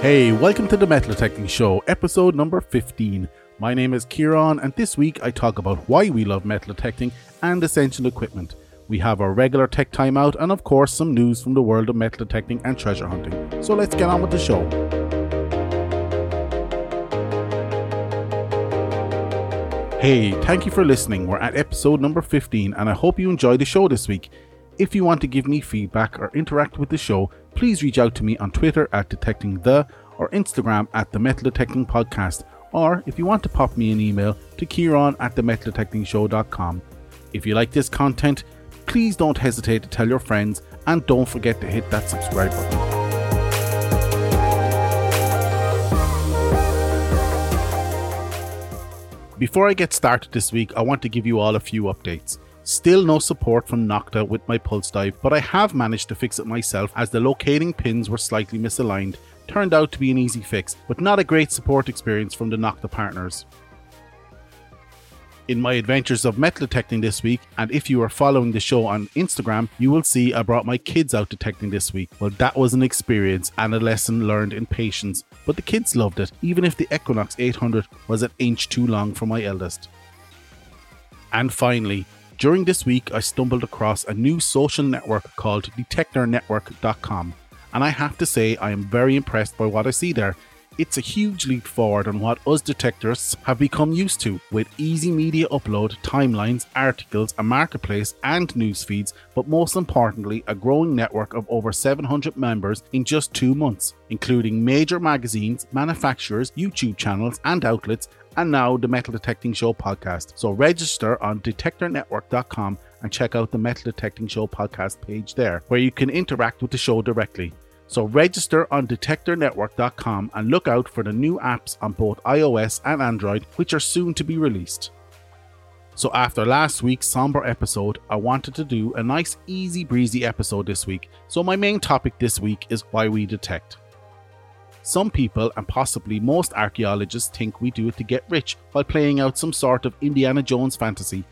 Hey, welcome to the Metal Detecting Show, episode number 15. My name is Ciaran, and this week I talk about why we love metal detecting and essential equipment. We have our regular tech timeout, and of course, some news from the world of metal detecting and treasure hunting. So let's get on with the show. Hey, thank you for listening. We're at episode number 15, and I hope you enjoyed the show this week. If you want to give me feedback or interact with the show, please reach out to me on Twitter at Detecting The or Instagram at The Metal Detecting Podcast, or if you want to pop me an email to Ciaran at themetaldetectingshow.com. If you like this content, please don't hesitate to tell your friends and don't forget to hit that subscribe button. Before I get started this week, I want to give you all a few updates. Still no support from Nokta with my pulse dive, but I have managed to fix it myself as the locating pins were slightly misaligned. Turned out to be an easy fix, but not a great support experience from the Nokta partners. In my adventures of metal detecting this week, and if you are following the show on Instagram, you will see I brought my kids out detecting this week. Well, that was an experience and a lesson learned in patience, but the kids loved it, even if the Equinox 800 was an inch too long for my eldest. And finally, during this week, I stumbled across a new social network called DetectorNetwork.com, and I have to say I am very impressed by what I see there. It's a huge leap forward on what us detectorists have become used to, with easy media upload, timelines, articles, a marketplace, and news feeds, but most importantly, a growing network of over 700 members in just two months, including major magazines, manufacturers, YouTube channels, and outlets, and now the Metal Detecting Show podcast. So register on detectornetwork.com and check out the Metal Detecting Show podcast page there, where you can interact with the show directly. So register on detectornetwork.com and look out for the new apps on both iOS and Android, which are soon to be released. So after last week's somber episode, I wanted to do a nice easy breezy episode this week. So my main topic this week is why we detect. Some people, and possibly most archaeologists, think we do it to get rich while playing out some sort of Indiana Jones fantasy.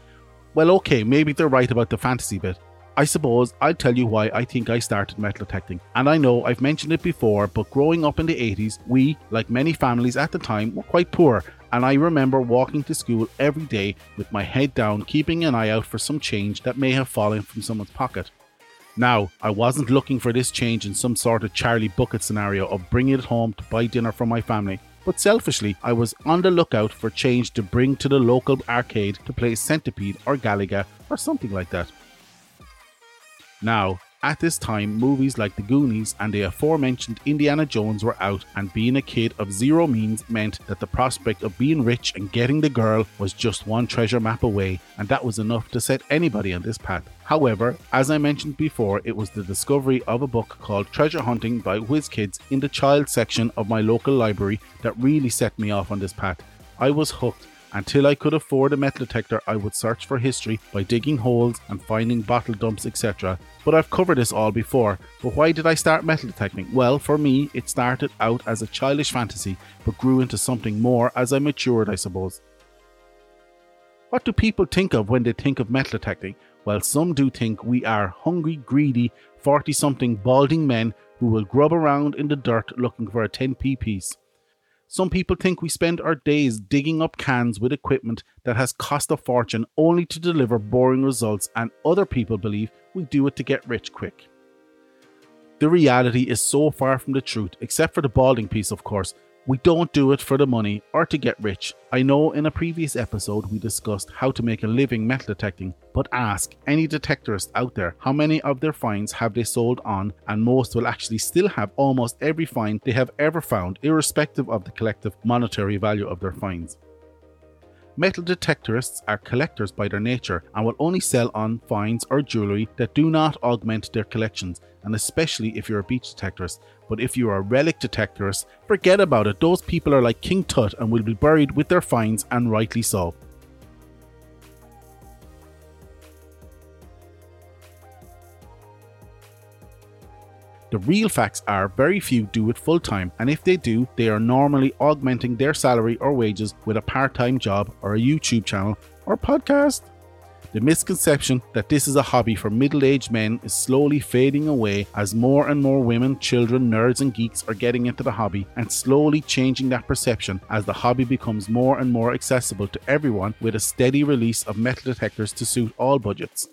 Well, okay, maybe they're right about the fantasy bit. I suppose I'll tell you why I think I started metal detecting. And I know I've mentioned it before, but growing up in the 80s, we, like many families at the time, were quite poor. And I remember walking to school every day with my head down, keeping an eye out for some change that may have fallen from someone's pocket. Now, I wasn't looking for this change in some sort of Charlie Bucket scenario of bringing it home to buy dinner for my family, but selfishly, I was on the lookout for change to bring to the local arcade to play Centipede or Galaga or something like that. Now, at this time, movies like The Goonies and the aforementioned Indiana Jones were out, and being a kid of zero means meant that the prospect of being rich and getting the girl was just one treasure map away, and that was enough to set anybody on this path. However, as I mentioned before, it was the discovery of a book called Treasure Hunting by Whiz Kids in the child section of my local library that really set me off on this path. I was hooked until I could afford a metal detector, I would search for history by digging holes and finding bottle dumps, etc. But I've covered this all before. But why did I start metal detecting? Well, for me, it started out as a childish fantasy, but grew into something more as I matured, I suppose. What do people think of when they think of metal detecting? Well, some do think we are hungry, greedy, 40 something balding men who will grub around in the dirt looking for a 10p piece. Some people think we spend our days digging up cans with equipment that has cost a fortune only to deliver boring results, and other people believe we do it to get rich quick. The reality is so far from the truth, except for the balding piece, of course, we don't do it for the money or to get rich. I know in a previous episode we discussed how to make a living metal detecting, but ask any detectorist out there how many of their finds have they sold on, and most will actually still have almost every find they have ever found, irrespective of the collective monetary value of their finds. Metal detectorists are collectors by their nature and will only sell on finds or jewellery that do not augment their collections, and especially if you're a beach detectorist. But if you are a relic detectorist, forget about it. Those people are like King Tut and will be buried with their finds, and rightly so. The real facts are very few do it full time, and if they do, they are normally augmenting their salary or wages with a part time job or a YouTube channel or podcast. The misconception that this is a hobby for middle aged men is slowly fading away as more and more women, children, nerds, and geeks are getting into the hobby and slowly changing that perception as the hobby becomes more and more accessible to everyone with a steady release of metal detectors to suit all budgets.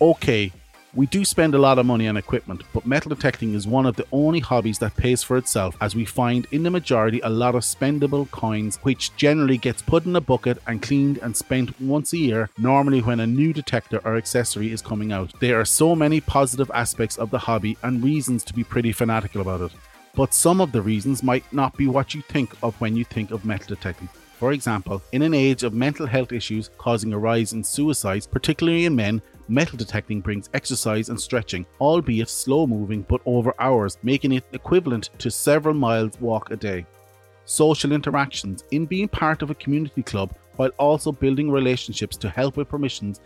Okay, we do spend a lot of money on equipment, but metal detecting is one of the only hobbies that pays for itself as we find in the majority a lot of spendable coins which generally gets put in a bucket and cleaned and spent once a year, normally when a new detector or accessory is coming out. There are so many positive aspects of the hobby and reasons to be pretty fanatical about it. But some of the reasons might not be what you think of when you think of metal detecting. For example, in an age of mental health issues causing a rise in suicides, particularly in men, metal detecting brings exercise and stretching, albeit slow moving but over hours, making it equivalent to several miles walk a day. Social interactions in being part of a community club while also building relationships to help with permissions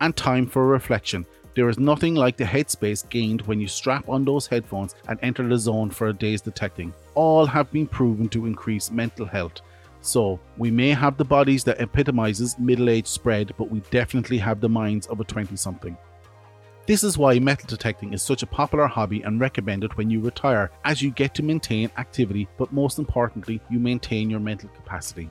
and time for reflection. There is nothing like the headspace gained when you strap on those headphones and enter the zone for a day's detecting. All have been proven to increase mental health. So, we may have the bodies that epitomizes middle-age spread, but we definitely have the minds of a 20-something. This is why metal detecting is such a popular hobby and recommended when you retire, as you get to maintain activity, but most importantly, you maintain your mental capacity.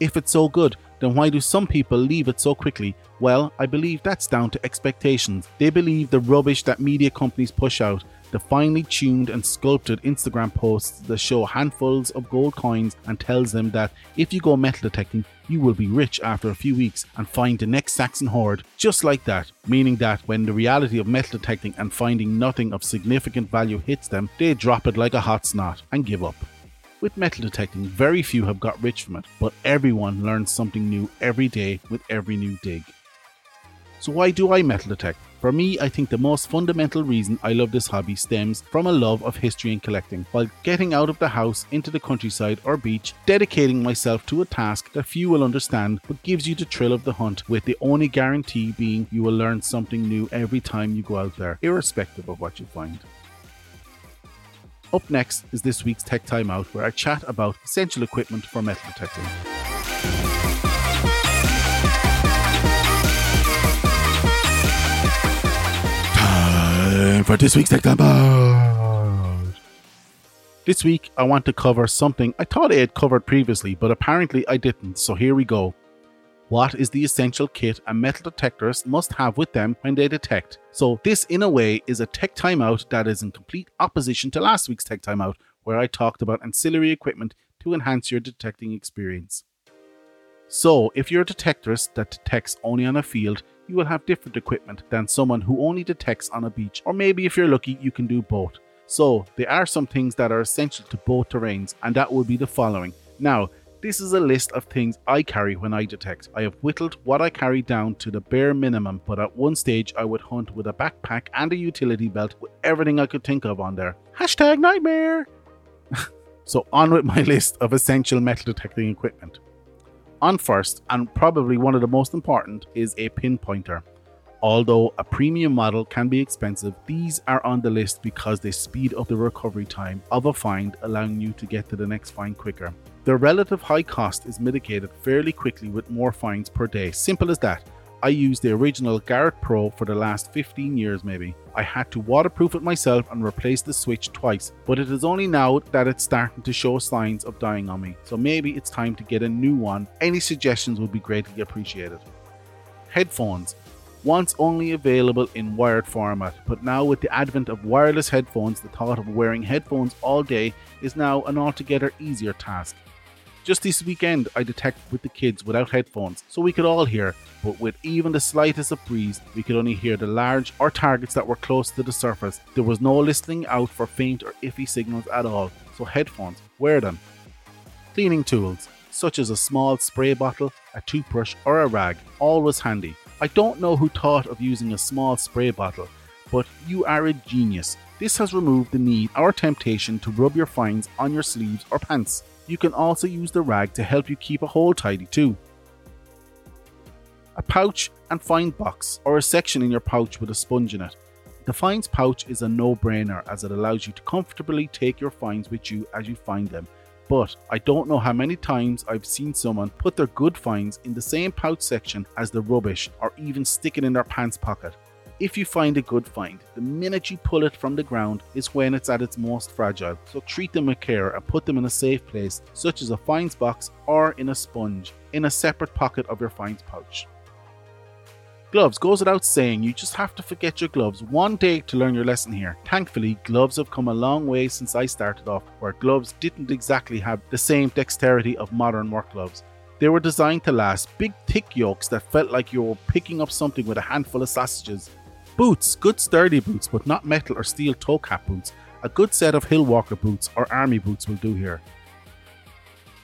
If it's so good, then why do some people leave it so quickly? Well, I believe that's down to expectations. They believe the rubbish that media companies push out, the finely tuned and sculpted Instagram posts that show handfuls of gold coins and tells them that if you go metal detecting, you will be rich after a few weeks and find the next Saxon hoard just like that, meaning that when the reality of metal detecting and finding nothing of significant value hits them, they drop it like a hot snot and give up. With metal detecting, very few have got rich from it, but everyone learns something new every day with every new dig. So why do I metal detect? For me, I think the most fundamental reason I love this hobby stems from a love of history and collecting. While getting out of the house into the countryside or beach, dedicating myself to a task that few will understand but gives you the thrill of the hunt, with the only guarantee being you will learn something new every time you go out there, irrespective of what you find. Up next is this week's Tech Time Out, where I chat about essential equipment for metal detecting. Time for this week's Tech Time Out. This week, I want to cover something I thought I had covered previously, but apparently I didn't, so here we go. What is the essential kit a metal detectorist must have with them when they detect? So, this in a way is a tech timeout that is in complete opposition to last week's tech timeout, where I talked about ancillary equipment to enhance your detecting experience. So, if you're a detectorist that detects only on a field, you will have different equipment than someone who only detects on a beach, or maybe if you're lucky, you can do both. So, there are some things that are essential to both terrains, and that will be the following. Now, this is a list of things I carry when I detect. I have whittled what I carry down to the bare minimum, but at one stage I would hunt with a backpack and a utility belt with everything I could think of on there. Hashtag nightmare! so, on with my list of essential metal detecting equipment. On first, and probably one of the most important, is a pinpointer. Although a premium model can be expensive, these are on the list because they speed up the recovery time of a find, allowing you to get to the next find quicker. Their relative high cost is mitigated fairly quickly with more finds per day. Simple as that. I used the original Garrett Pro for the last 15 years maybe. I had to waterproof it myself and replace the switch twice, but it is only now that it's starting to show signs of dying on me, so maybe it's time to get a new one. Any suggestions would be greatly appreciated. Headphones. Once only available in wired format, but now with the advent of wireless headphones, the thought of wearing headphones all day is now an altogether easier task. Just this weekend, I detected with the kids without headphones, so we could all hear, but with even the slightest of breeze, we could only hear the large or targets that were close to the surface. There was no listening out for faint or iffy signals at all, so headphones, wear them. Cleaning tools, such as a small spray bottle, a toothbrush, or a rag, always handy. I don't know who thought of using a small spray bottle, but you are a genius. This has removed the need or temptation to rub your finds on your sleeves or pants. You can also use the rag to help you keep a hole tidy too. A pouch and find box, or a section in your pouch with a sponge in it. The finds pouch is a no brainer as it allows you to comfortably take your finds with you as you find them. but I don't know how many times I've seen someone put their good finds in the same pouch section as the rubbish or even stick it in their pants pocket. If you find a good find, the minute you pull it from the ground is when it's at its most fragile, so treat them with care and put them in a safe place, such as a finds box or in a sponge, in a separate pocket of your finds pouch. Gloves goes without saying, you just have to forget your gloves one day to learn your lesson here. Thankfully, gloves have come a long way since I started off, where gloves didn't exactly have the same dexterity of modern work gloves. They were designed to last, big thick yokes that felt like you were picking up something with a handful of sausages. Boots, good sturdy boots, but not metal or steel toe cap boots. A good set of hill walker boots or army boots will do here.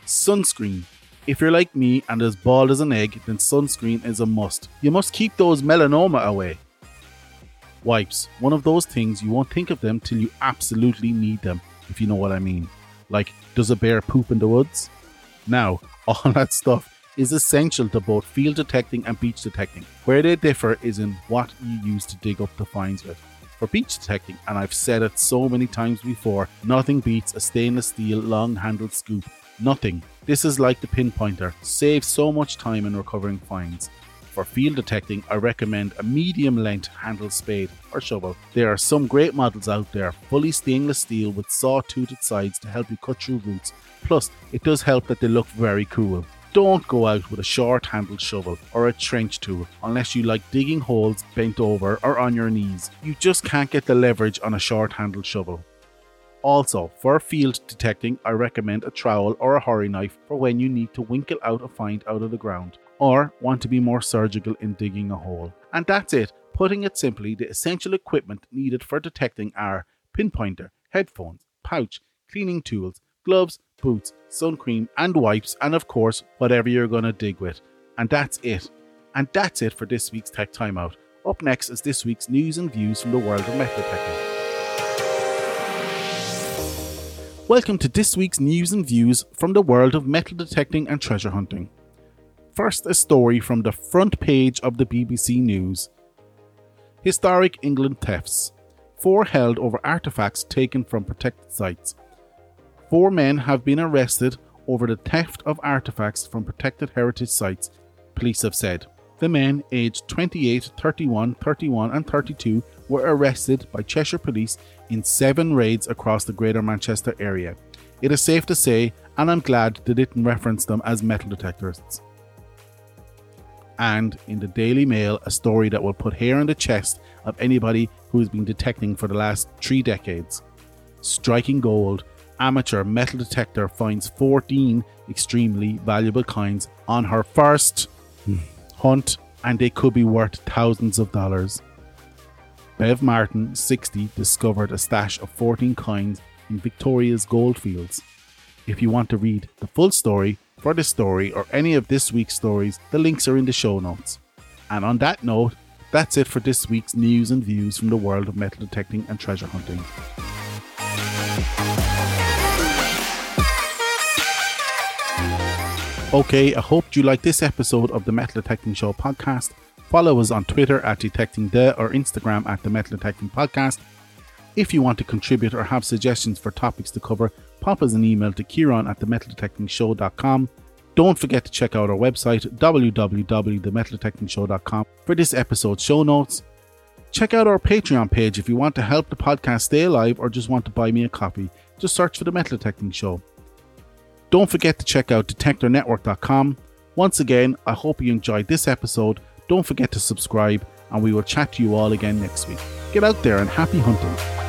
Sunscreen. If you're like me and as bald as an egg, then sunscreen is a must. You must keep those melanoma away. Wipes. One of those things you won't think of them till you absolutely need them, if you know what I mean. Like, does a bear poop in the woods? Now, all that stuff is essential to both field detecting and beach detecting. Where they differ is in what you use to dig up the finds with. For beach detecting, and I've said it so many times before, nothing beats a stainless steel long handled scoop. Nothing. This is like the pinpointer, saves so much time in recovering finds. For field detecting, I recommend a medium length handled spade or shovel. There are some great models out there, fully stainless steel with saw toothed sides to help you cut through roots. Plus, it does help that they look very cool. Don't go out with a short handled shovel or a trench tool unless you like digging holes bent over or on your knees. You just can't get the leverage on a short handled shovel. Also, for field detecting, I recommend a trowel or a hori knife for when you need to winkle out a find out of the ground or want to be more surgical in digging a hole. And that's it. Putting it simply, the essential equipment needed for detecting are pinpointer, headphones, pouch, cleaning tools, gloves, boots, sun cream, and wipes, and of course, whatever you're going to dig with. And that's it. And that's it for this week's Tech Timeout. Up next is this week's news and views from the world of metal detecting. Welcome to this week's news and views from the world of metal detecting and treasure hunting. First, a story from the front page of the BBC News. Historic England thefts. Four held over artefacts taken from protected sites. Four men have been arrested over the theft of artifacts from protected heritage sites, police have said. The men, aged 28, 31, 31, and 32, were arrested by Cheshire Police in seven raids across the Greater Manchester area. It is safe to say, and I'm glad they didn't reference them as metal detectors. And in the Daily Mail, a story that will put hair on the chest of anybody who has been detecting for the last three decades. Striking gold amateur metal detector finds 14 extremely valuable coins on her first hunt, and they could be worth thousands of dollars. Bev Martin, 60, discovered a stash of 14 coins in Victoria's goldfields. If you want to read the full story for this story or any of this week's stories, the links are in the show notes. And on that note, that's it for this week's news and views from the world of metal detecting and treasure hunting. Okay, I hope you like this episode of the Metal Detecting Show podcast. Follow us on Twitter at Detecting The or Instagram at the Metal Detecting Podcast. If you want to contribute or have suggestions for topics to cover, pop us an email to Ciaran at themetaldetectingshow.com. Don't forget to check out our website, www.themetaldetectingshow.com, for this episode's show notes. Check out our Patreon page if you want to help the podcast stay alive or just want to buy me a coffee. Just search for The Metal Detecting Show. Don't forget to check out detectornetwork.com. Once again, I hope you enjoyed this episode. Don't forget to subscribe, and we will chat to you all again next week. Get out there and happy hunting.